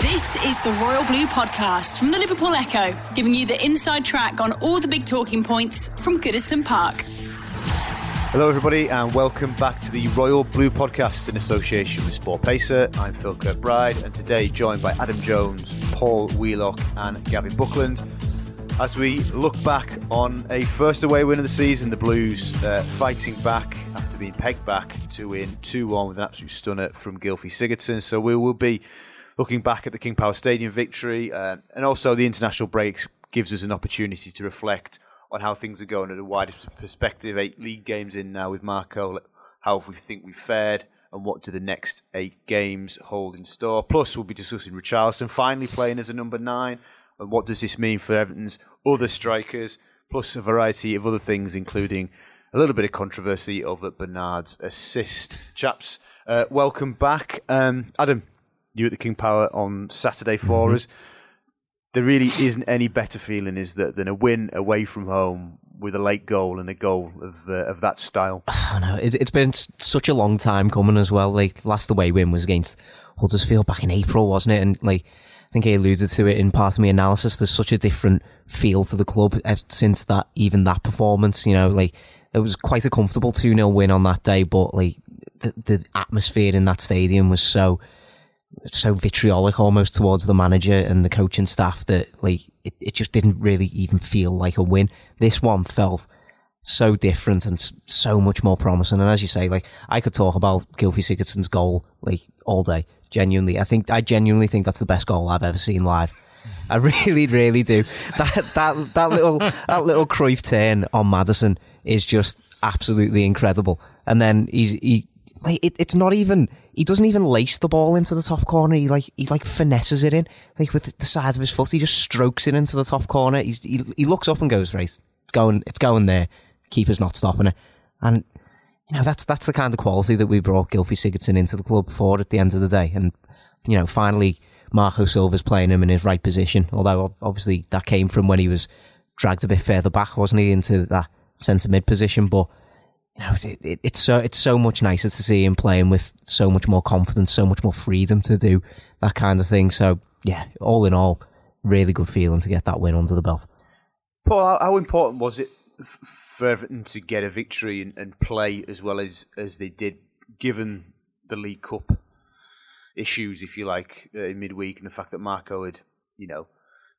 This is the Royal Blue Podcast from the Liverpool Echo, giving you the inside track on all the big talking points from Goodison Park. Hello, everybody, and welcome back to the Royal Blue Podcast in association with Sport Pacer. I'm Phil Kirkbride, and today joined by Adam Jones, Paul Wheelock, and Gavin Buckland. As we look back on a first away win of the season, the Blues uh, fighting back after being pegged back to win 2 1 with an absolute stunner from Gylfi Sigurdsson. So we will be looking back at the King Power Stadium victory, uh, and also the international breaks gives us an opportunity to reflect on how things are going at a wider perspective. Eight league games in now with Marco, how we think we fared, and what do the next eight games hold in store. Plus, we'll be discussing Richarlison finally playing as a number nine, and what does this mean for Everton's other strikers, plus a variety of other things, including a little bit of controversy over Bernard's assist. Chaps, uh, welcome back. Um, Adam, you at the King Power on Saturday for Mm-hmm. us. There really isn't any better feeling, is there, than a win away from home with a late goal and a goal of uh, of that style. I know it, it's been such a long time coming as well. Like last away win was against Huddersfield back in April, wasn't it? And like I think I alluded to it in part of my analysis. There's such a different feel to the club eh, since that even that performance. You know, like it was quite a comfortable two 0 win on that day, but like the the atmosphere in that stadium was so so vitriolic almost towards the manager and the coaching staff that like it, it just didn't really even feel like a win. This one felt so different and so much more promising. And as you say, like I could talk about Gylfi Sigurdsson's goal like all day. Genuinely, I think I genuinely think that's the best goal I've ever seen live. I really, really do. That that that little that little Cruyff turn on Maddison is just absolutely incredible. And then he's he like it, it's not even he doesn't even lace the ball into the top corner. He like he like finesses it in like with the side of his foot. He just strokes it into the top corner. He's, he he looks up and goes right. It's going. It's going there. Keeper's not stopping it. And you know that's that's the kind of quality that we brought Gylfi Sigurdsson into the club for at the end of the day. And you know finally Marco Silva's playing him in his right position. Although obviously that came from when he was dragged a bit further back, wasn't he, into that centre mid position. But it, it, it's so it's so much nicer to see him playing with so much more confidence, so much more freedom to do that kind of thing. So yeah, all in all, really good feeling to get that win under the belt. Paul, how, how important was it for Everton to get a victory and, and play as well as, as they did, given the League Cup issues, if you like, uh, in midweek, and the fact that Marco had, you know,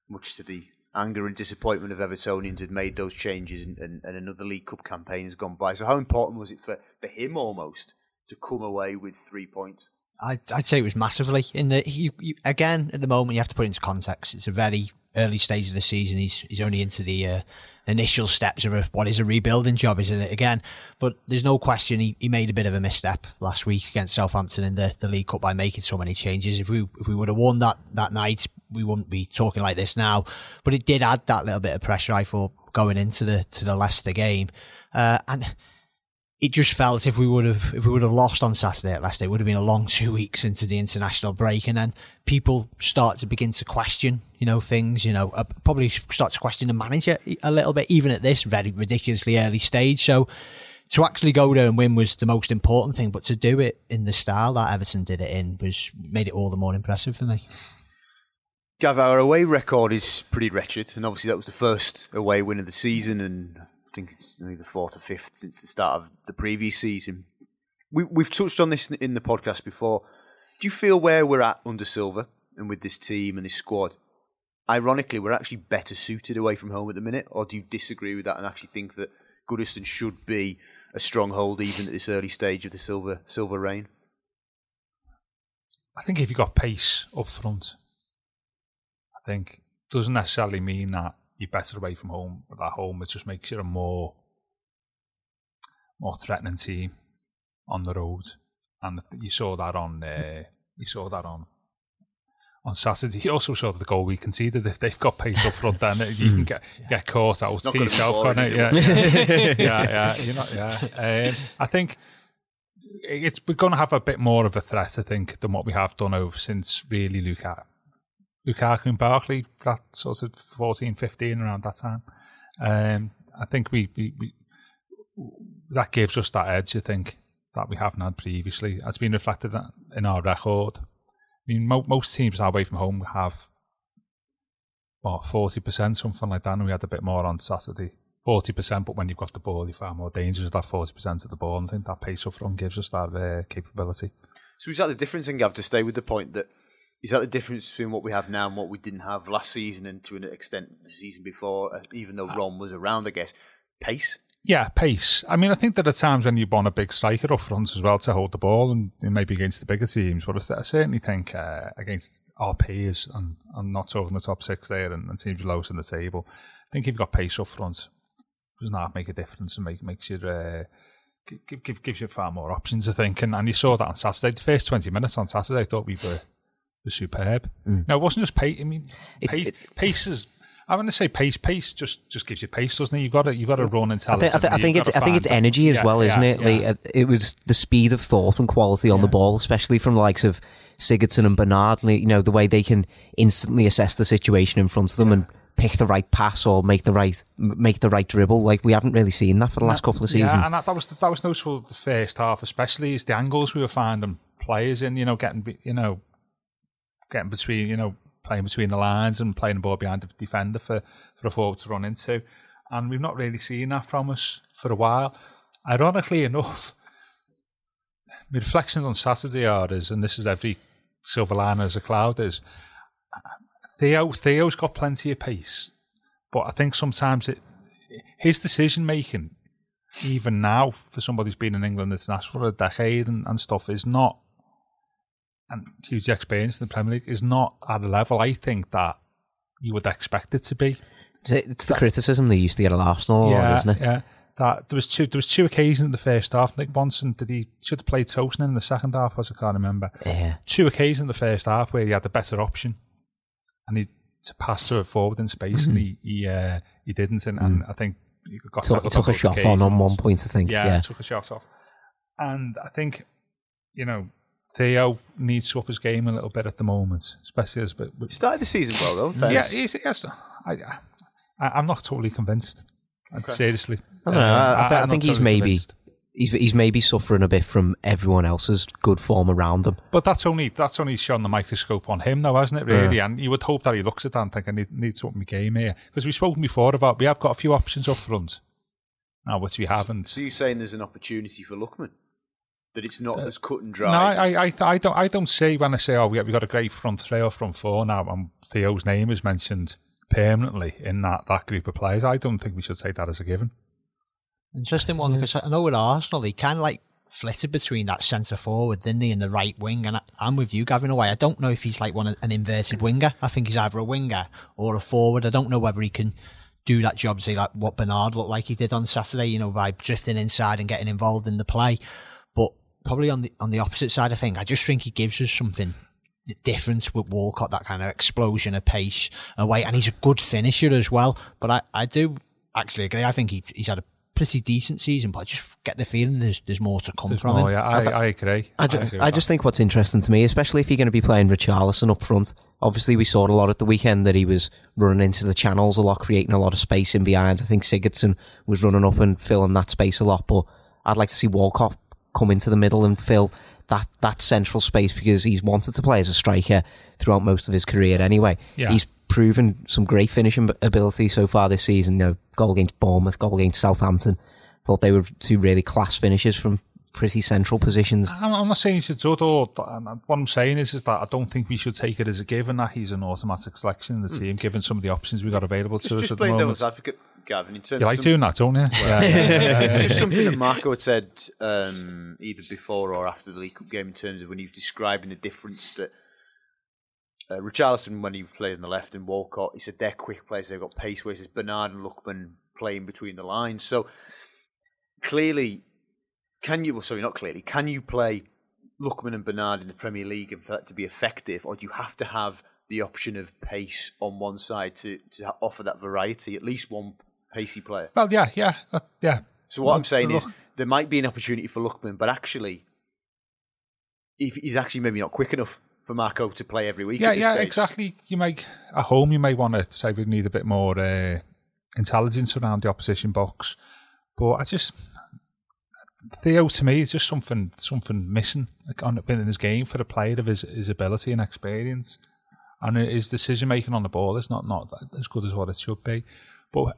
much to the anger and disappointment of Evertonians, had made those changes, and, and, and another League Cup campaign has gone by. So, how important was it for, for him almost to come away with three points? I'd, I'd say it was massively. In the you, you, again at the moment you have to put it into context. It's a very early stage of the season. He's he's only into the uh, initial steps of a, what is a rebuilding job, isn't it? Again, but there's no question he, he made a bit of a misstep last week against Southampton in the, the League Cup by making so many changes. If we if we would have won that that night, we wouldn't be talking like this now. But it did add that little bit of pressure. I thought going into the to the Leicester game, uh, and it just felt if we would have if we would have lost on Saturday at Leicester, it would have been a long two weeks into the international break, and then people start to begin to question, you know, things, you know, uh, probably start to question the manager a little bit, even at this very ridiculously early stage. So to actually go there and win was the most important thing, but to do it in the style that Everton did it in was made it all the more impressive for me. Gav, our away record is pretty wretched, and obviously that was the first away win of the season, and I think it's only the fourth or fifth since the start of the previous season. We, we've touched on this in the podcast before. Do you feel where we're at under Silva and with this team and this squad? Ironically, we're actually better suited away from home at the minute, or do you disagree with that and actually think that Goodison should be a stronghold even at this early stage of the Silva Silva reign? I think if you've got pace up front, think doesn't necessarily mean that you're better away from home. But at home, it just makes you a more more threatening team on the road, and you saw that on uh, you saw that on on Saturday. He also showed the goal we conceded. If they've got pace up front, then you can get get caught out not to gonna be yourself, can't it? is Yeah, yeah, yeah. You're not, yeah. Um, I think it's we're going to have a bit more of a threat, I think, than what we have done over since really Lukaku, Lukaku and Barkley, that sort of 14, 15, around that time. Um, I think we, we, we that gives us that edge. I think that we haven't had previously. It's been reflected in our record. I mean, mo- most teams away from home have what forty percent, something like that, and we had a bit more on Saturday. Forty percent, but when you've got the ball, you're far more dangerous with that forty percent of the ball. And I think that pace up front gives us that uh, capability. So is that the difference, in Gav, to stay with the point that is that the difference between what we have now and what we didn't have last season and to an extent the season before, uh, even though Ron was around, I guess, pace? Yeah, pace. I mean, I think there are times when you want a big striker up front as well to hold the ball, and maybe against the bigger teams. But I certainly think uh, against our peers and, and not talking the top six there and, and teams lowest in the table, I think if you've got pace up front, does not make a difference and make, makes you uh, give, give, gives you far more options. I think, and, and you saw that on Saturday. The first twenty minutes on Saturday, I thought we were, were superb. No, it wasn't just pace. I mean, pace, it- pace is. I want to say pace. Pace just just gives you pace, doesn't it? You got to you got to run I intelligently. think, I, th- I think You've it's I think it's energy as Yeah, well, isn't it? Yeah. uh, it was the speed of thought and quality on the ball, especially from the likes of Sigurdsson and Bernard. like, You know the way they can instantly assess the situation in front of them and pick the right pass or make the right make the right dribble. Like we haven't really seen that for the last couple of seasons. Yeah, and that, that was that was noticeable the first half, especially is the angles we were finding players in. You know, getting you know, getting between you know playing between the lines and playing the ball behind the defender for for a forward to run into, and we've not really seen that from us for a while. Ironically enough, my reflections on Saturday are is, and this is every silver liner as a cloud is. Theo Theo's got plenty of pace, but I think sometimes it his decision making, even now for somebody who's been in England international for a decade and, and stuff, is not and huge experience in the Premier League is not at a level I think that you would expect it to be. It's, it's the criticism they used to get at Arsenal, a lot, isn't it? yeah. That there was two there was two occasions in the first half. Nick Bonson did he should have played Tosun in the second half, was I can't remember. Yeah. Two occasions in the first half where he had the better option, and he to pass to it forward in space, and he he uh, he didn't, and, and I think he got Took, took a shot on on one point, I think. Yeah, Yeah. took a shot off. And I think, you know, Theo needs to up his game a little bit at the moment, especially as. But, but- Started the season well, though. in yeah, fairness. he's, yes, I, I, I'm not totally convinced. Seriously, I don't know. Um, I, I, th- I think not he's totally maybe convinced. he's he's maybe suffering a bit from everyone else's good form around him. But that's only that's only shone the microscope on him, though, hasn't it? Really, and you would hope that he looks at that and think, I need need to up my game here because we've spoken before about we have got a few options up front now, which we haven't. So you're saying there's an opportunity for Lookman? That it's not as cut and dry? No, I, I, I don't, I don't say when I say, oh, we we got a great front three or front four now, and Theo's name is mentioned permanently in that that group of players. I don't think we should take that as a given. Interesting one because I know with Arsenal he kind of like flitted between that centre forward, didn't he, and the right wing. And I, I'm with you, Gavin. Away. I don't know if he's like one an inverted winger. I think he's either a winger or a forward. I don't know whether he can do that job, say like what Bernard looked like he did on Saturday. You know, by drifting inside and getting involved in the play. But probably on the on the opposite side, I think I just think he gives us something different with Walcott, that kind of explosion of pace away, and he's a good finisher as well. But I, I do actually agree. I think he, he's had a pretty decent season, but I just get the feeling there's there's more to come There's from more, him. yeah, I, I agree. I, ju- agree I just that. think what's interesting to me, especially if you're going to be playing Richarlison up front. Obviously, we saw a lot at the weekend that he was running into the channels a lot, creating a lot of space in behind. I think Sigurdsson was running up and filling that space a lot, but I'd like to see Walcott come into the middle and fill that, that central space because he's wanted to play as a striker throughout most of his career anyway. Yeah. He's proven some great finishing ability so far this season. You know, goal against Bournemouth, goal against Southampton. Thought they were two really class finishes from pretty central positions. I'm, I'm not saying he should do it all. but, What I'm saying is, is that I don't think we should take it as a given that he's an automatic selection in the team, given some of the options we got available to. Just, us just at the moment. devil's advocate, Gavin. In terms You like of doing that, don't you? Yeah, yeah, yeah. just something that Marco had said um, either before or after the League Cup game in terms of when he was describing the difference that uh, Richarlison, when he played on the left, and Walcott, he said they're quick players, they've got pace, whereas it's Bernard and Lookman playing between the lines. So clearly, can you, well, sorry, not clearly, can you play Lookman and Bernard in the Premier League and for that to be effective, or do you have to have the option of pace on one side to, to offer that variety, at least one pacey player. Well, yeah, yeah, uh, yeah. So what I'm saying is there might be an opportunity for Lookman, but actually, if he's actually maybe not quick enough for Marco to play every week. Yeah, yeah, stage. exactly. You make at home, you may want to say we need a bit more uh, intelligence around the opposition box, but I just Theo to me is just something something missing like on in his game for a player of his, his ability and experience, and his decision making on the ball is not not as good as what it should be, but.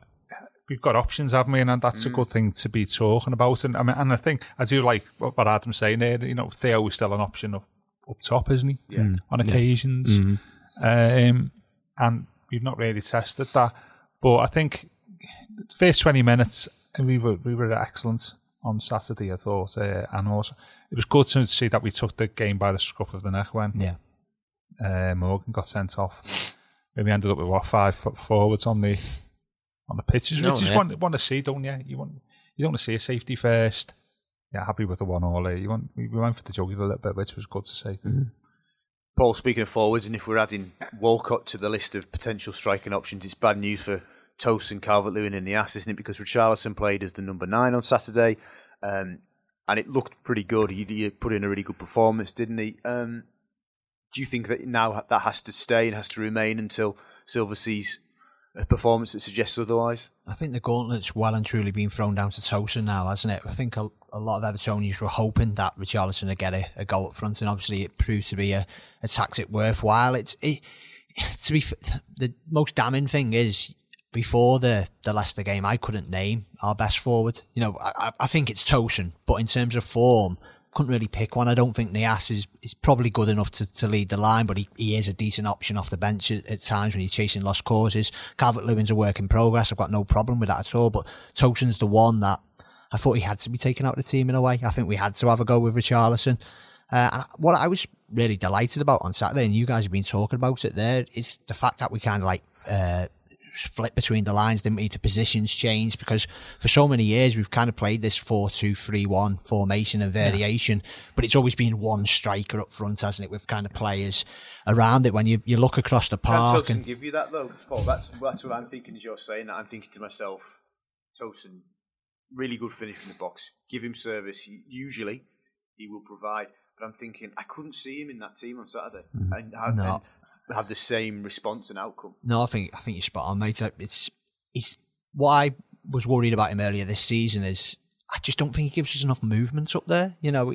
We've got options, haven't we? And that's a good mm. thing to be talking about. And I mean, and I think I do like what, what Adam's saying there. You know, Theo is still an option up, up top, isn't he? Yeah. Mm. On occasions, mm-hmm. um, and we've not really tested that. But I think the first twenty minutes we were we were excellent on Saturday. I thought, uh, and also it was good to see that we took the game by the scruff of the neck when Yeah. uh, Morgan got sent off. And we ended up with what five foot forwards on the on the pitches, No, which is yeah. want want to see, don't you? You want you don't want to see a safety first. Yeah, happy with the one all there. You want we we went for the jugular a little bit, which was good to see. Paul, speaking of forwards, and if we're adding Walcott to the list of potential striking options, it's bad news for Tosun Calvert Lewin in the ass, isn't it? Because Richarlison played as the number nine on Saturday, um, and it looked pretty good. He, he put in a really good performance, didn't he? Um, do you think that now that has to stay and has to remain until Silva sees a performance that suggests otherwise? I think the gauntlet's well and truly been thrown down to Tosun now, hasn't it? I think a, a lot of Evertonians were hoping that Richarlison would get a, a go up front, and obviously it proved to be a, a tactic worthwhile. It's it, to be the most damning thing is before the the Leicester game, I couldn't name our best forward. You know, I, I- think it's Tosun, but in terms of form, couldn't really pick one. I don't think Niasse is, is probably good enough to, to lead the line, but he, he is a decent option off the bench at, at times when he's chasing lost causes. Calvert Lewin's a work in progress. I've got no problem with that at all. But Tosun's the one that I thought he had to be taken out of the team in a way. I think we had to have a go with Richarlison. Uh, and what I was really delighted about on Saturday, and you guys have been talking about it there, is the fact that we kind of like uh, flip between the lines, didn't we? The positions change because for so many years we've kind of played this 4 2 3 1 formation and variation, but it's always been one striker up front, hasn't it? With kind of players around it. When you, you look across the park Can Tosun and give you that though, Paul? That's that's what I'm thinking as you're saying that. I'm thinking to myself, Tosun, really good finish in the box. Give him service. Usually, he will provide. But I'm thinking I couldn't see him in that team on Saturday mm. and have, No. and have the same response and outcome. No, I think I think you're spot on, mate. It's it's what I was worried about him earlier this season is I just don't think he gives us enough movement up there. You know,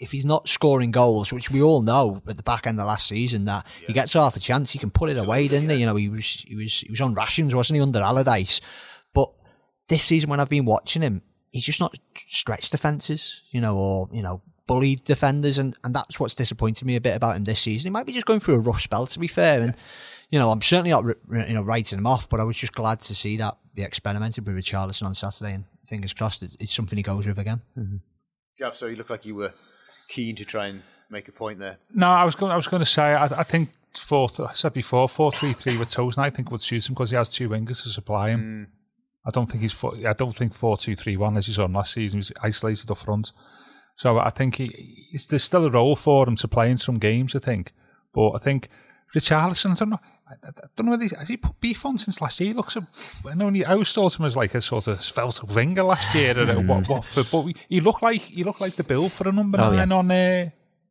if he's not scoring goals, which we all know at the back end of last season that he gets half a chance, he can put it away, didn't he? You know, he was he was he was on rations, wasn't he, under Allardyce? But this season, when I've been watching him, he's just not stretched defences, you know, or you know, bullied defenders, and, and that's what's disappointed me a bit about him this season. He might be just going through a rough spell, to be fair, and you know, I'm certainly not you know writing him off, but I was just glad to see that he experimented with Richarlison on Saturday, and fingers crossed, it's, it's something he goes with again. Mm-hmm. Gav, so you look like you were keen to try and make a point there. No, I was going. I was going to say. I, I think four. I said before four three three with Toes, and I think would suit him because he has two wingers to supply him. Mm. I don't think he's. four- I don't think four two three one as you saw him last season. He's isolated up front. So I think he, he's, there's still a role for him to play in some games. I think, but I think Richarlison. I don't know. I, I don't know whether he's, has he put beef on since last year. He looks. I know he, I always thought him as like a sort of svelte winger last year. Or what, what for, but he looked like he looked like the bill for a number Oh, yeah. nine on. Uh,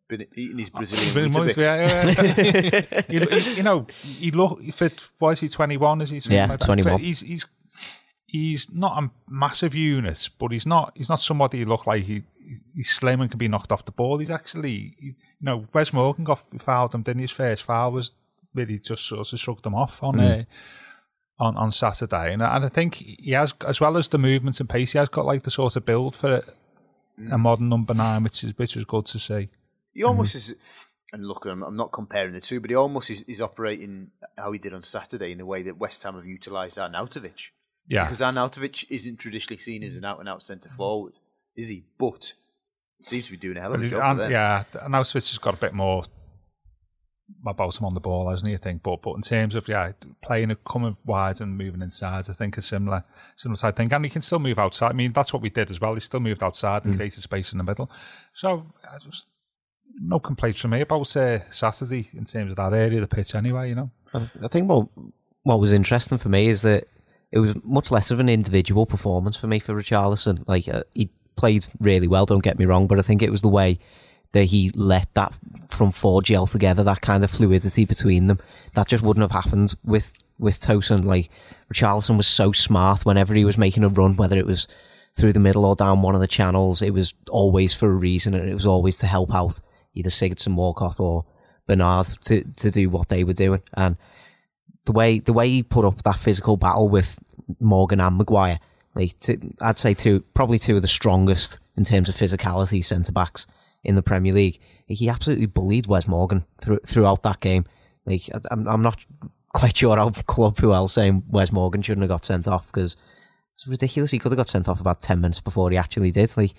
Been eating his Brazilian Bit more- Weetabix. yeah, yeah. you, you- you know, he look fit. Why is he twenty one? Is he? Yeah, like 21. He's he's he's not a massive unit, but he's not he's not somebody who look like he he's slim and can be knocked off the ball. He's actually he- you know Wes Morgan got fouled him. Then his first foul was really just sort of shrugged him off on hmm. uh, on on Saturday, and, I- and I think he has as well as the movements and pace, he has got like the sort of build for a, a hmm. modern number nine, which is which was good to see. He almost mm-hmm. is, and look, I'm, I'm not comparing the two, but he almost is, is operating how he did on Saturday in the way that West Ham have utilised Arnautovic. Yeah, Because Arnautovic isn't traditionally seen as an out and out centre forward, is he? But seems to be doing a hell of But a job for and, them. yeah, and Arnautovic has got a bit more about him on the ball, hasn't he? I think, but but in terms of yeah, playing it coming wide and moving inside, I think a similar similar side thing, and he can still move outside. I mean, that's what we did as well. He still moved outside and created space in the middle. So I just no complaints from me about uh, Saturday in terms of that area of the pitch. Anyway, you know. I, th- I think what what was interesting for me is that it was much less of an individual performance for me for Richarlison. Like uh, he played really well, don't get me wrong, but I think it was the way that he let that from four gel together, that kind of fluidity between them. That just wouldn't have happened with with Tosun. Like Richarlison was so smart whenever he was making a run, whether it was through the middle or down one of the channels, it was always for a reason, and it was always to help out either Sigurdsson, Walcott, or Bernard to to do what they were doing. And the way the way he put up that physical battle with Morgan and Maguire, like to, I'd say two probably two of the strongest in terms of physicality centre backs in the Premier League. He absolutely bullied Wes Morgan through, throughout that game. Like I'm, I'm not quite sure how Club who else saying Wes Morgan shouldn't have got sent off because it's ridiculous. He could have got sent off about ten minutes before he actually did. Like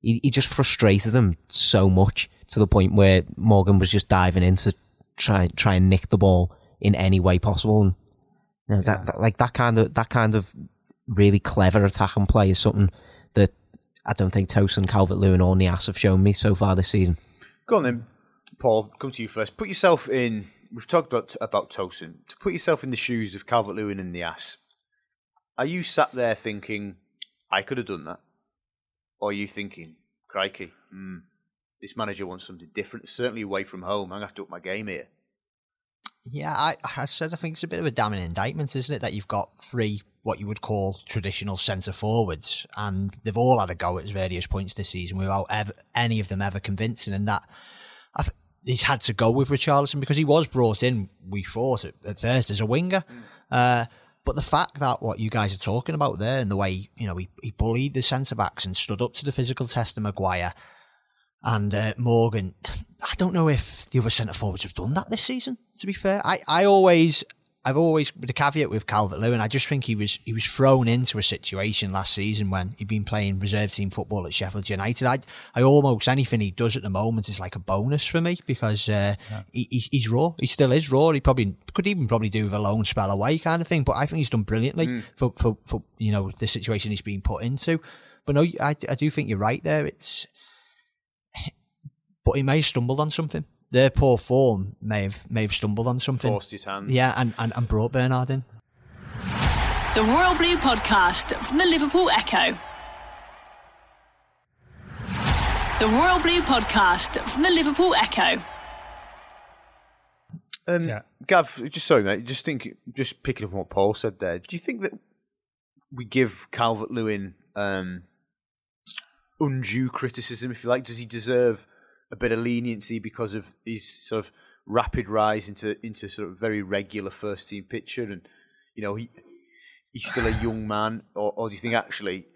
he, he just frustrated him so much to the point where Morgan was just diving in to try try and nick the ball in any way possible. And you know, yeah. that, that, like that kind of that kind of really clever attack and play is something that I don't think Tosun, Calvert Lewin, or Niasse have shown me so far this season. Go on then, Paul. Come to you first. Put yourself in. We've talked about about Tosun. To put yourself in the shoes of Calvert Lewin and Niasse, are you sat there thinking, "I could have done that," or are you thinking, "Crikey, mm, this manager wants something different. Certainly away from home. I'm gonna have to up my game here." Yeah, I, I said I think it's a bit of a damning indictment, isn't it? That you've got three what you would call traditional centre forwards, and they've all had a go at various points this season without ever, any of them ever convincing. And that I've, he's had to go with Richarlison because he was brought in, we thought at, at first as a winger. Mm. Uh, but the fact that what you guys are talking about there and the way you know he, he bullied the centre backs and stood up to the physical test of Maguire and uh, Morgan, I don't know if the other centre forwards have done that this season. To be fair, I, I always I've always with a caveat with Calvert Lewin. I just think he was he was thrown into a situation last season when he'd been playing reserve team football at Sheffield United. I I almost anything he does at the moment is like a bonus for me because uh, yeah. he, he's, he's raw. He still is raw. He probably could even probably do with a loan spell away kind of thing. But I think he's done brilliantly mm. for, for for you know the situation he's been put into. But no, I I do think you're right there. It's but he may have stumbled on something their poor form may have may have stumbled on something. Forced his hand. Yeah, and, and, and brought Bernard in. The Royal Blue Podcast from the Liverpool Echo. The Royal Blue Podcast from the Liverpool Echo. Um, yeah. Gav, just sorry, mate. Just think, just picking up on what Paul said there. Do you think that we give Calvert Lewin um, undue criticism, if you like? Does he deserve a bit of leniency because of his sort of rapid rise into into sort of very regular first team picture, and you know he he's still a young man, or, or do you think actually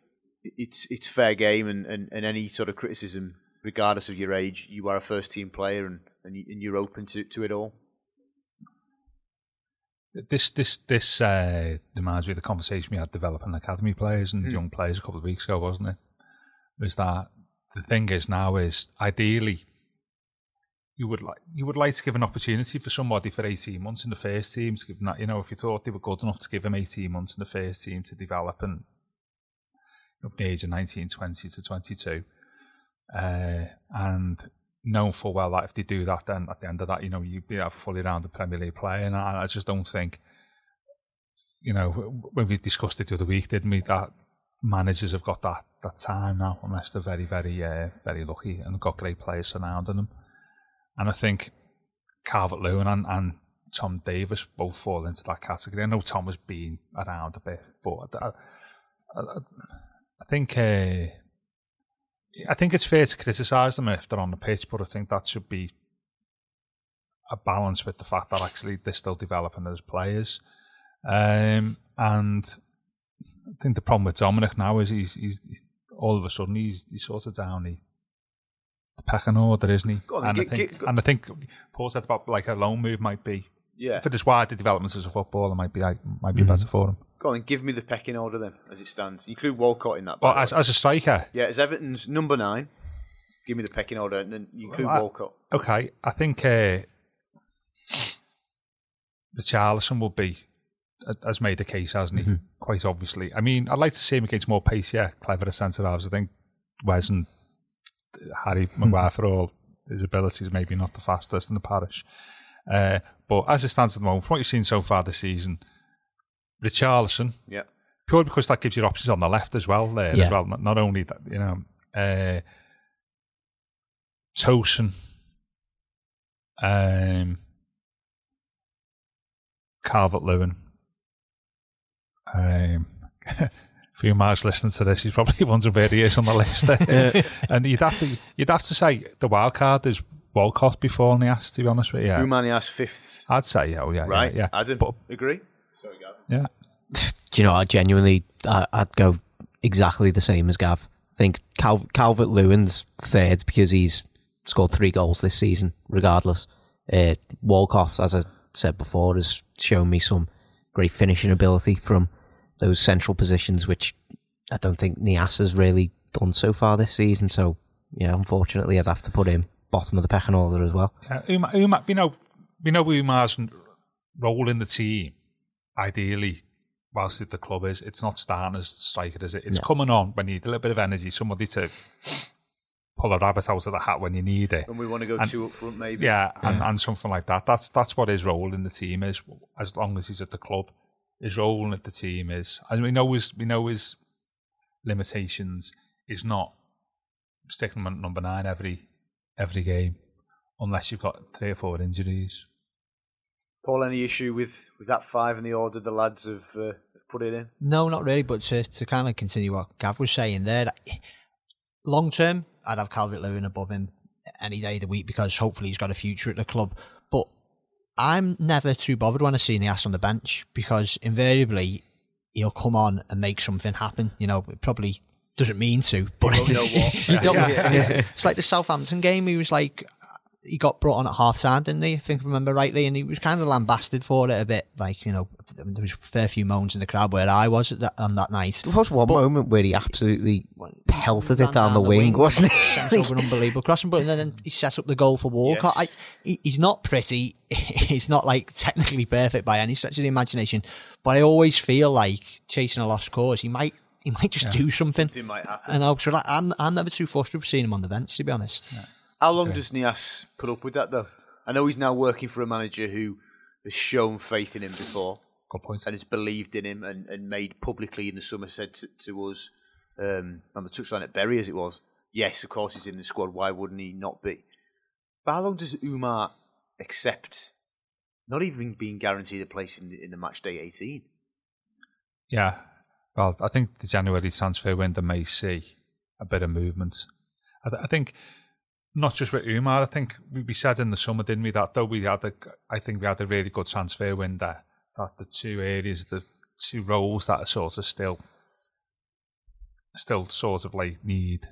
it's it's fair game and, and, and any sort of criticism, regardless of your age, you are a first team player and and, you, are open to, to it all. This this this uh, reminds me of the conversation we had developing academy players and mm. young players a couple of weeks ago, wasn't it? Was that the thing is now is ideally you would like you would like to give an opportunity for somebody for 18 months in the first team to give that, you know, if you thought they were good enough to give them 18 months in the first team to develop and from the age of 19, 20 to 22. Uh, and known full well that if they do that, then at the end of that, you know, you'd be a fully rounded Premier League player. And I, I just don't think, you know, when we discussed it the other week, didn't we, that managers have got that, that time now, unless they're very, very, uh, very lucky and got great players surrounding them. And I think Calvert Lewin and, and Tom Davies both fall into that category. I know Tom has been around a bit, but I, I, I think uh, I think it's fair to criticise them if they're on the pitch, but I think that should be a balance with the fact that actually they're still developing as players. Um, and I think the problem with Dominic now is he's, he's, all of a sudden he's, he's sort of down. He, pecking order, isn't he? On, and, get, I think, get, and I think Paul said about like a loan move might be yeah. For his wider developments as a footballer, might be might be mm-hmm. better for him. Go on, give me the pecking order then, as it stands. Include Walcott in that. Well, as, as, a striker, yeah, as Everton's number nine. Give me the pecking order, and then you include well, Walcott. Okay, I think uh, Richarlison will be has made the case, hasn't he? Mm-hmm. Quite obviously. I mean, I'd like to see him against more pace, yeah, cleverer centre halves. I think Wes and Harry Maguire for all his abilities maybe not the fastest in the parish. Uh, but as it stands at the moment, from what you've seen so far this season, Richarlison, Yeah. purely because that gives you options on the left as well there as well. Not, not only that, you know, uh, Tosun, um, Calvert Lewin. Um, if Umar's listening to this, he's probably wondering where he is on the list. and you'd have to you'd have to say the wild card is Walcott before Niasse, to be honest with you. Yeah. Umanias fifth, I'd say, oh yeah, right? yeah, yeah. Adam, But, agree? yeah. Do you know? I genuinely, I, I'd go exactly the same as Gav. I think Cal, Calvert Lewin's third because he's scored three goals this season, regardless. Uh, Walcott, as I said before, has shown me some great finishing ability from those central positions, which I don't think Niasse has really done so far this season. So, yeah, unfortunately, I'd have to put him bottom of the pecking order as well. Yeah, Uma, Uma, we know we know Umar's role in the team. Ideally, whilst at the club is, it's not starting as striker, is it? It's No. coming on when you need a little bit of energy, somebody to pull a rabbit out of the hat when you need it. And we want to go And- two up front, maybe. Yeah, and, and something like that. That's that's what his role in the team is. As long as he's at the club, his role at the team is. And we know his we know his limitations is not sticking him at number nine every every game, unless you've got three or four injuries. Paul, any issue with, with that five in the order the lads have, uh, put it in? No, not really. But to, to kind of continue what Gav was saying there, that- long term, I'd have Calvert Lewin above him any day of the week because hopefully he's got a future at the club. I'm never too bothered when I see Niasse on the bench because invariably he'll come on and make something happen. You know, it probably doesn't mean to, but won't know what. you don't. It's like the Southampton game. He was like. He got brought on at half time, didn't he? I think I remember rightly, and he was kind of lambasted for it a bit. Like you know, there was a fair few moans in the crowd where I was at that, on that night. There was one moment where he absolutely pelted it ran down the wing, wasn't Sent it? over an unbelievable crossing, but then he set up the goal for Walcott. Yes. I, he, he's not pretty. He's not like technically perfect by any stretch of the imagination. But I always feel like chasing a lost cause. He might. He might just do something. Something might happen. And I, so like, I'm, I'm never too fussed with seeing him on the bench, to be honest. How long does Niasse put up with that, though? I know he's now working for a manager who has shown faith in him before Good point. and has believed in him and, and made publicly in the summer said to, to us um, on the touchline at Berry as it was, yes, of course he's in the squad. Why wouldn't he not be? But how long does Umar accept not even being guaranteed a place in the, in the match day 18? Yeah. Well, I think the January transfer window may see a bit of movement. I, th- I think not just with Umar. I think we, said in the summer, didn't we, that though we had a, I think we had a really good transfer window. That the two areas, the two roles that are sort of still, still sort of like need,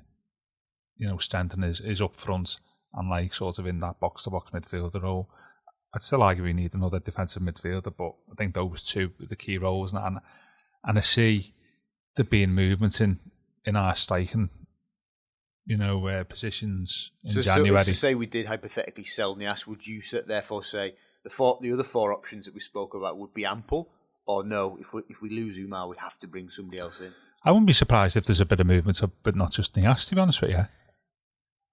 you know, strengthening is, is up front and like sort of in that box to box midfielder role. I'd still argue we need another defensive midfielder, but I think those two are the key roles. And and I see there being movement in in our striking, you know, uh, positions in so, January. So, to say we did hypothetically sell Niasse, would you therefore say the four, the other four options that we spoke about would be ample? Or no, if we, if we lose Umar, we'd have to bring somebody else in? I wouldn't be surprised if there's a bit of movement, but not just Niasse, to be honest with you.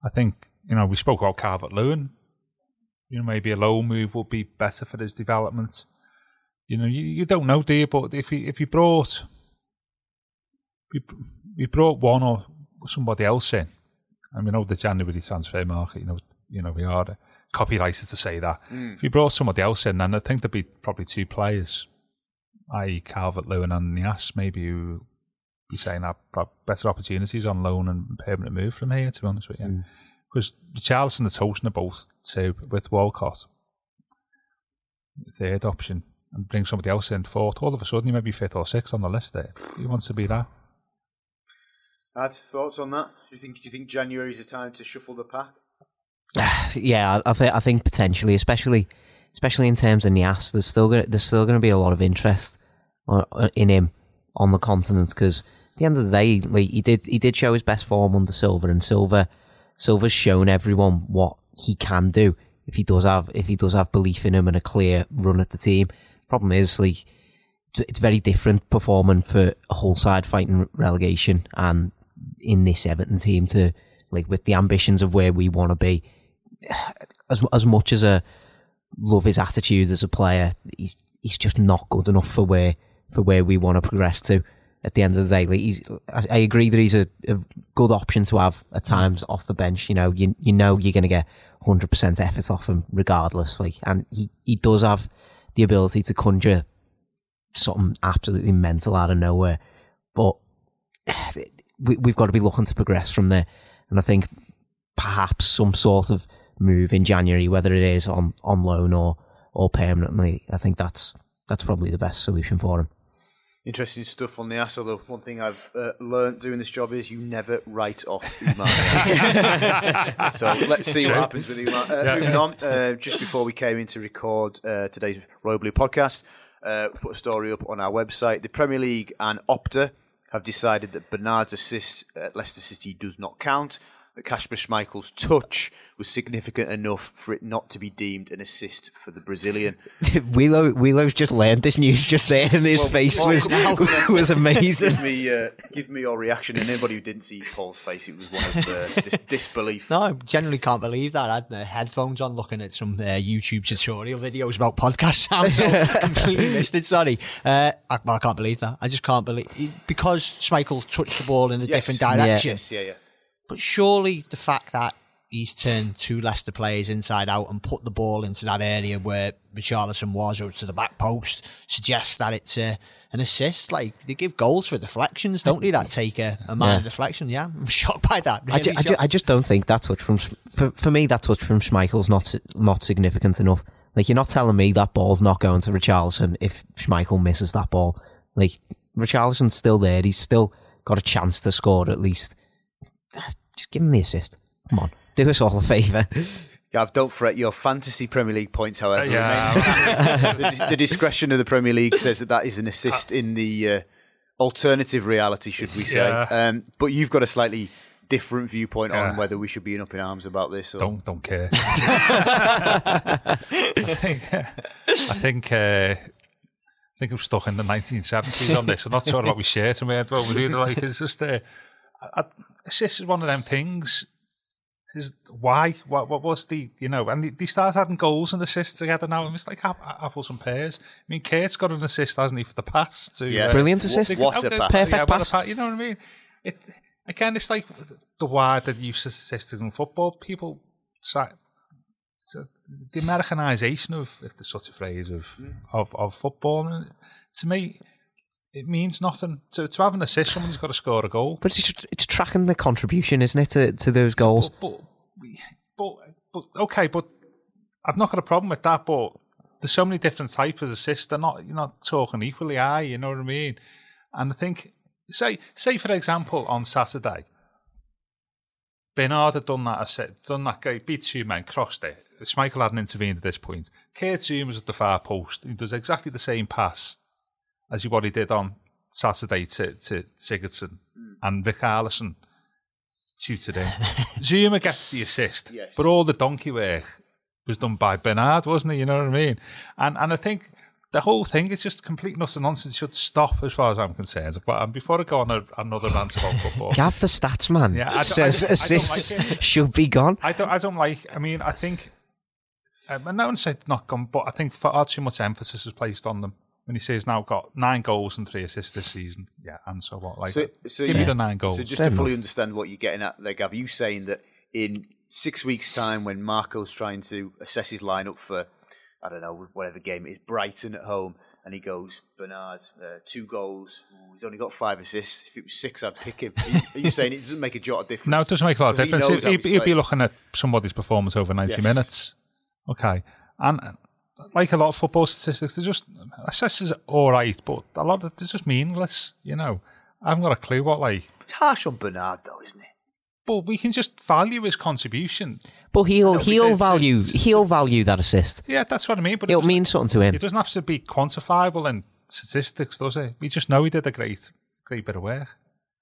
I think, you know, we spoke about Calvert Lewin. You know, maybe a low move would be better for his development. You know, you, you don't know, do you? But if you, if you brought, if you, you brought one or somebody else in, and we know the January transfer market, you know, you know, we are uh, copyrighted to say that. Mm. If you brought somebody else in, then I think there'd be probably two players, i.e. Calvert Lewin and Niasse, maybe who be saying have better opportunities on loan and permanent move from here, to be honest with you. Mm. Because Charles and the Tosun are both two with Walcott. Third option. And bring somebody else in fourth. All of a sudden, you may be fifth or sixth on the list there. He wants to be that. Ad, thoughts on that? Do you think do you think January is a time to shuffle the pack? yeah, I, think I think potentially, especially especially in terms of Niasse, there's still gonna, there's still going to be a lot of interest uh, in him on the continent because at the end of the day, like he did he did show his best form under Silva, and Silva Silva's shown everyone what he can do if he does have if he does have belief in him and a clear run at the team. Problem is, like it's very different performing for a whole side fighting relegation and in this Everton team to like with the ambitions of where we want to be as as much as I love his attitude as a player, he's he's just not good enough for where for where we want to progress to. At the end of the day, like he's, I, I agree that he's a, a good option to have at times off the bench. You know, you you know you're going to get hundred percent effort off him regardless. And he he does have the ability to conjure something absolutely mental out of nowhere. But we, we've got to be looking to progress from there. And I think perhaps some sort of move in January, whether it is on, on loan or, or permanently, I think that's that's probably the best solution for him. Interesting stuff on Niasse. Although one thing I've uh, learned doing this job is you never write off Umar. so let's see what happens with Umar. Uh, Yeah. Moving on, uh, just before we came in to record uh, today's Royal Blue podcast, uh, we put a story up on our website. The Premier League and Opta have decided that Bernard's assist at Leicester City does not count. That Kasper Schmeichel's touch was significant enough for it not to be deemed an assist for the Brazilian. Wheelo Wheelo's just learned this news just there, and his Well, face Paul, was come was amazing. give me uh, give me your reaction. And anybody who didn't see Paul's face, it was one of uh, dis- disbelief. No, I generally can't believe that. I had the headphones on looking at some uh, YouTube tutorial videos about podcast sound, so completely missed it. Sorry. Uh, I, I can't believe that. I just can't believe Because Schmeichel touched the ball in a Yes. different Yeah. direction. Yes, yeah, yeah. But surely the fact that he's turned two Leicester players inside out and put the ball into that area where Richarlison was or to the back post suggests that it's a, an assist. Like they give goals for deflections, don't they? That take a, a minor Yeah. deflection. Yeah, I'm shocked by that. I, ju- Really I, ju- I just don't think that touch from for, for me that touch from Schmeichel's not not significant enough. Like you're not telling me that ball's not going to Richarlison if Schmeichel misses that ball. Like Richarlison's still there. He's still got a chance to score at least. Just give him the assist. Come on, do us all a favour. Gav, don't fret. Your fantasy Premier League points, however, Yeah. the, the discretion of the Premier League says that that is an assist in the uh, alternative reality, should we say? Yeah. Um, but you've got a slightly different viewpoint on whether we should be in up in arms about this. Or... Don't don't care. I think I think uh, I think I'm stuck in the 1970s on this. I'm not sure about my shirt and weird, but really like it's just uh, I, I, assist is one of them things. Is why? What, what was the you know? And they, they start having goals and assists together now. And it's like apples and pears. I mean, Kate's got an assist, hasn't he, for the pass? To, Yeah. Uh, Brilliant assist. What, a pass. Perfect yeah, what a pass. You know what I mean? It again, it's like the word that you assisted in football. People try it's a, the Americanization of, if there's such a phrase, of mm. of, of football. To me, it means nothing. To, to have an assist, someone's got to score a goal. But it's it's tracking the contribution, isn't it, to, to those goals? But, but, but, but okay, but I've not got a problem with that. But there's so many different types of assists. They're not you're not talking equally high. You know what I mean? And I think say say for example on Saturday, Bernard had done that assi- done that guy beat two men, crossed it. Schmeichel hadn't intervened at this point. Kurt Zouma was at the far post. He does exactly the same pass as he, what he did on Saturday to, to Sigurdsson and Richarlison tutored in. Zouma gets the assist, Yes. but all the donkey work was done by Bernard, wasn't it? You know what I mean? And and I think the whole thing is just complete nuts and nonsense. It should stop as far as I'm concerned. But um, before I go on a, another rant about football, Gav the stats man Yeah, I don't- I says don't- I don't assists like should be gone. I don't. I don't like. I mean, I think. Um, and no one said not gone, but I think far too much emphasis is placed on them. When he says now got nine goals and three assists this season, yeah, and so what? Like, So, so give me the nine goals. So just Fair to fully understand what you're getting at there, Gav, you saying that in six weeks' time, when Marco's trying to assess his lineup for, I don't know, whatever game it is, Brighton at home, and he goes, Bernard, uh, two goals. Ooh, he's only got five assists. If it was six, I'd pick him. Are you, are you saying it doesn't make a jot of difference? No, it doesn't make a lot of 'Cause he difference. knows how He'd, he's he'd be playing. looking at somebody's performance over 90 Yes. minutes. Okay. And like a lot of football statistics, they're just, assesses are all right, but a lot of they're just meaningless, you know. I haven't got a clue what, like, It's harsh on Bernard, though, isn't it? but we can just value his contribution. But he'll No, he'll it's- value he'll value that assist. Yeah, that's what I mean. But it It'll doesn't- mean something to him. It doesn't have to be quantifiable in statistics, does it? We just know he did a great, great bit of work.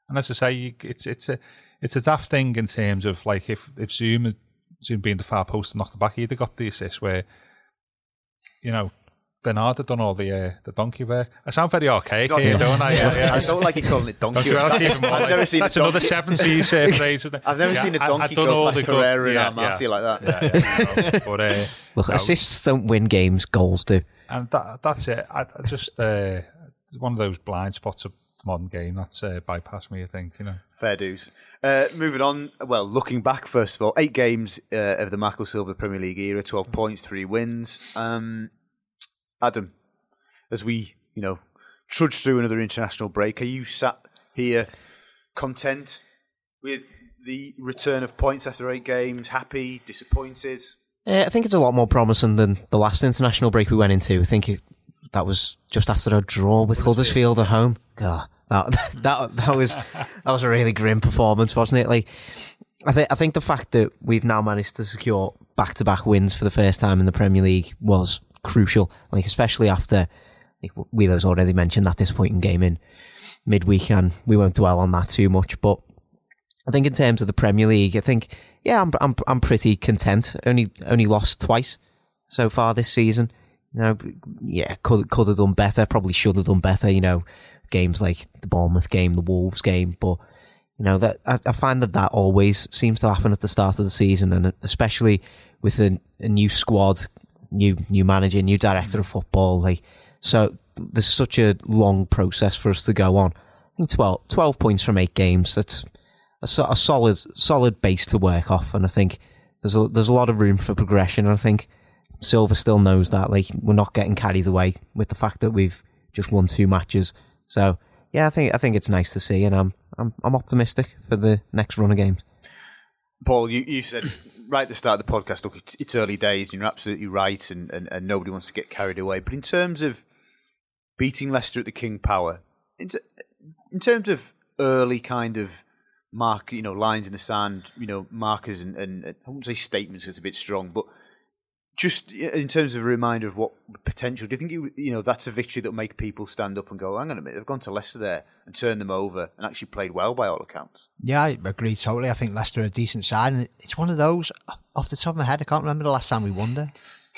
And as I say, you- it's it's a it's a daft thing in terms of like if if Zouma Zouma being the far post and knocked the back, he'd have got the assist where, you know, Bernard had done all the uh, the donkey work. I sound very archaic here, don't I? Yeah, yeah. I don't like you calling it donkey. Donkey work, that's I've never seen that's a donkey. another seventies uh, phrase. Isn't it? I've never Yeah, seen a I- I'd donkey done go all past the good- Pereira and yeah, Amartey yeah. like that. Yeah, yeah, no, but uh, Look, no, assists don't win games, goals do. and that, that's it. I, I just uh, it's one of those blind spots of modern game that's uh, bypassed me. I think you know. Fair dues. Uh, moving on, well, looking back, first of all, eight games uh, of the Marco Silva Premier League era, 12 points, three wins. Um, Adam, as we, you know, trudge through another international break, are you sat here content with the return of points after eight games? Happy? Disappointed? Uh, I think it's a lot more promising than the last international break we went into. I think it, that was just after a draw with Huddersfield at home. God, that that that was that was a really grim performance, wasn't it? Like, I think I think the fact that we've now managed to secure back to back wins for the first time in the Premier League was crucial. Like, especially after like Wheeler's already mentioned that disappointing game in midweek, and we won't dwell on that too much, but. I think in terms of the Premier League, I think yeah, I'm I'm I'm pretty content. Only only lost twice so far this season. You know, yeah, could could have done better. Probably should have done better. You know, games like the Bournemouth game, the Wolves game, but you know that I, I find that that always seems to happen at the start of the season, and especially with a, a new squad, new new manager, new director of football. Like, so there's such a long process for us to go on. I think 12, 12 points from eight games. That's a, a solid solid base to work off, and I think there's a there's a lot of room for progression. And I think Silva still knows that. Like we're not getting carried away with the fact that we've just won two matches. So yeah, I think I think it's nice to see, and I'm I'm I'm optimistic for the next run of games. Paul, you, you said right at the start of the podcast, look, it's, it's early days, and you're absolutely right, and, and, and nobody wants to get carried away. But in terms of beating Leicester at the King Power, in, t- in terms of early kind of mark, you know, lines in the sand, you know, markers and, and, and I wouldn't say statements, it's a bit strong, but just in terms of a reminder of what potential, do you think you, you know that's a victory that will make people stand up and go, "Hang on a minute, they've gone to Leicester there and turned them over and actually played well by all accounts." Yeah, I agree totally. I think Leicester are a decent side, and it's one of those off the top of my head. I can't remember the last time we won there.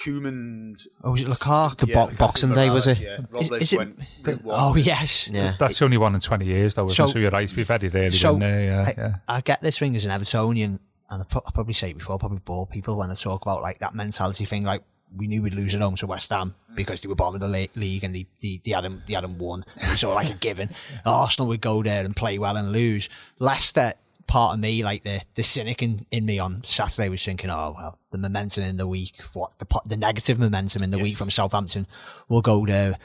Koeman's Oh, was it Lukaku? The bo- Boxing Day was it? Yeah, Is- is it- went route one. Oh yes. Yeah. That's the only one in 20 years, though, isn't So- it? So you're right, we've very rarely So been there. Yeah, I, yeah. I get this thing as an Evertonian, and I, pro- I probably say it before, probably bore people when I talk about like that mentality thing. Like we knew we'd lose at home to West Ham mm. because they were bottom of the le- league and they, they, they hadn't they hadn't won. It was all like a given. Arsenal would go there and play well and lose. Leicester. Part of me, like the the cynic in, in me on Saturday, was thinking, "Oh well, the momentum in the week, what the the negative momentum in the week from Southampton, we'll go there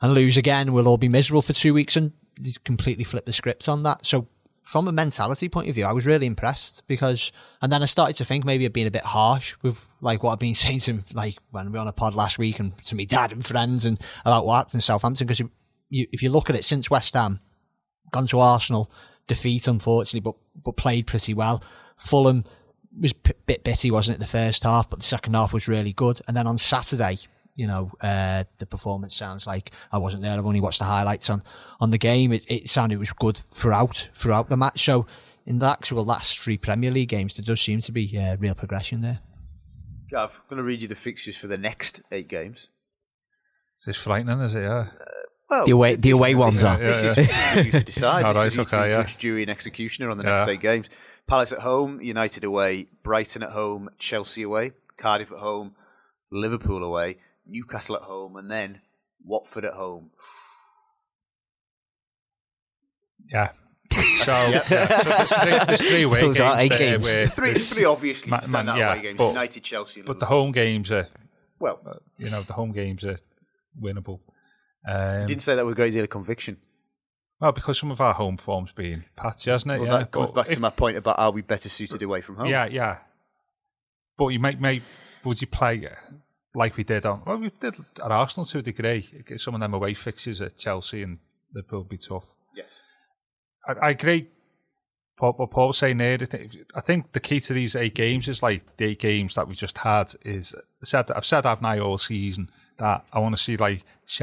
and lose again. We'll all be miserable for two weeks and completely flip the script on that. So from a mentality point of view, I was really impressed because, and then I started to think maybe I'd been a bit harsh with like what I've been saying to like when we were on a pod last week and to me dad and friends and about what happened in Southampton. Because you, you, if you look at it since West Ham, gone to Arsenal, defeat unfortunately, but but played pretty well. Fulham was a bit bitty, wasn't it, the first half, but the second half was really good. And then on Saturday, you know, uh, the performance sounds like I wasn't there. I've only watched the highlights on on the game. It, it sounded it was good throughout throughout the match. So in the actual last three Premier League games, there does seem to be uh, real progression there. Gav, I'm going to read you the fixtures for the next eight games. It's just frightening, is it? Yeah. Well, The away- the this- away ones this, are. This Yeah, is for you to decide. All this right, is okay, yeah. judge, jury, and executioner on the next eight games. Palace at home, United away, Brighton at home, Chelsea away, Cardiff at home, Liverpool away, Newcastle at home, and then Watford at home. Yeah. So, yeah, so there's three, there's three away Those games, are eight games. where- Three, three obviously Man- stand man, out yeah, away games: but- United, Chelsea, and but the home games are, Well, you know, the home games are winnable. you Um, didn't say that with a great deal of conviction. well, because some of our home form's been patchy, hasn't it? Well, yeah. that goes But back if- to my point about are we better suited away from home? Yeah, yeah. But you might, might would you play uh, like we did on? Well, we did at Arsenal to a degree. Some of them away fixes at Chelsea and Liverpool will be tough. Yes. I, I agree. Paul, what Paul was saying there, I think, I think the key to these eight games is like the eight games that we just had. Is I said I've said I've now all season that I want to see like sh-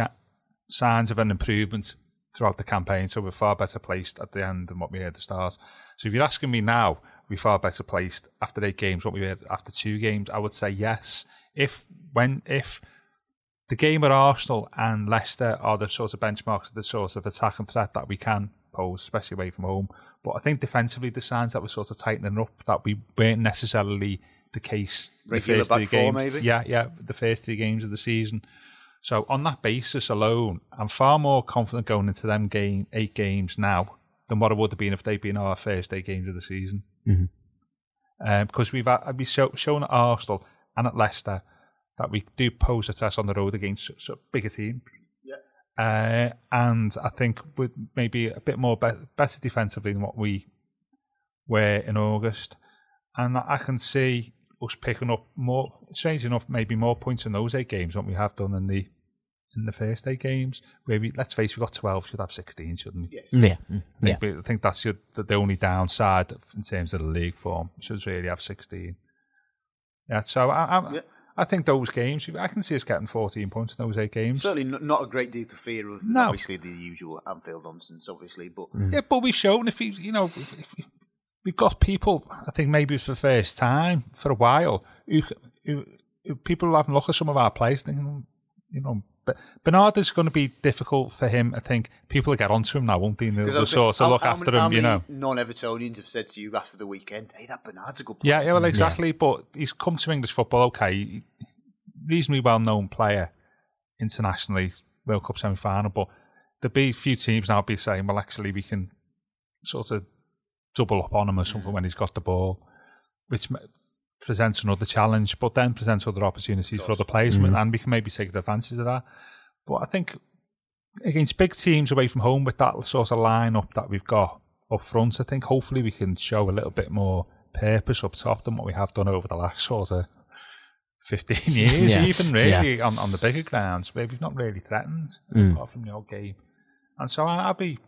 signs of an improvement throughout the campaign, so we're far better placed at the end than what we were at the start. So if you're asking me now, we're far better placed after eight games what we were after two games. I would say yes. If when if the game at Arsenal and Leicester are the sort of benchmarks of the sort of attack and threat that we can pose, especially away from home. But I think defensively, the signs that we're sort of tightening up that we weren't necessarily the case. Regular the first three four, games. maybe? Yeah, yeah, the first three games of the season. So on that basis alone, I'm far more confident going into them game eight games now than what I would have been if they'd been our first eight games of the season. Um, because we've had, we've show, shown at Arsenal and at Leicester that we do pose a threat on the road against so, so bigger teams. Uh, and I think with maybe a bit more be- better defensively than what we were in August. And I can see us picking up more, strange enough, maybe more points in those eight games than we have done in the in the first eight games. Where we, let's face, it, we got twelve, should have sixteen, shouldn't we? Yes. Yeah. Mm, I Yeah. think, we- I think that's your, the, the only downside in terms of the league form. We should really have 16. Yeah, so I, I, Yeah. I think those games, I can see us getting 14 points in those eight games. Certainly n- not a great deal to fear, of. than No. obviously the usual Anfield nonsense, obviously. But Yeah, but we've shown if you, you know, if, if we, we've got people, I think maybe it's for the first time for a while, who, who, who people have a look at some of our players thinking, you know, but Bernard is going to be difficult for him. I think people will get onto him now, won't they? And They'll sort of look after him, you know. non-Evertonians have said to you after the weekend, "Hey, that Bernard's a good Yeah, player." yeah, yeah, well, exactly. But he's come to English football, okay, reasonably well known player internationally, World Cup semi final. But there'll be a few teams now be saying, well, actually, we can sort of double up on him or something when he's got the ball, which m- presents another challenge, but then presents other opportunities for other players, mm-hmm. and we can maybe take advantage of that. But I think against big teams away from home with that sort of lineup that we've got up front, I think hopefully we can show a little bit more purpose up top than what we have done over the last sort of 15 years, Yeah. even really, on, on the bigger grounds where we've not really threatened mm. apart from the old game. And so I, I'll be,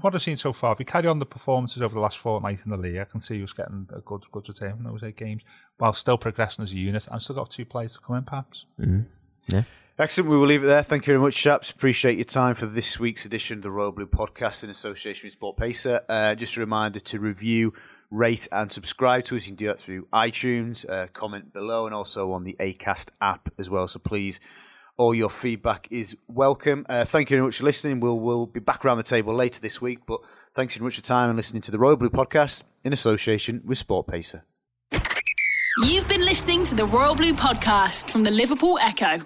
what I've seen so far, if we carry on the performances over the last fortnight in the league, I can see us getting a good good return from those eight games while still progressing as a unit. I've still got two players to come in, perhaps. Yeah, Excellent. We will leave it there. Thank you very much, chaps. Appreciate your time for this week's edition of the Royal Blue Podcast in association with SportPesa. Uh, just a reminder to review, rate, and subscribe to us. You can do that through iTunes, uh, comment below, and also on the Acast app as well. So please, all your feedback is welcome. Uh, thank you very much for listening. We'll we'll be back around the table later this week, but thanks very much for your time and listening to the Royal Blue Podcast in association with SportPesa. You've been listening to the Royal Blue podcast from the Liverpool Echo.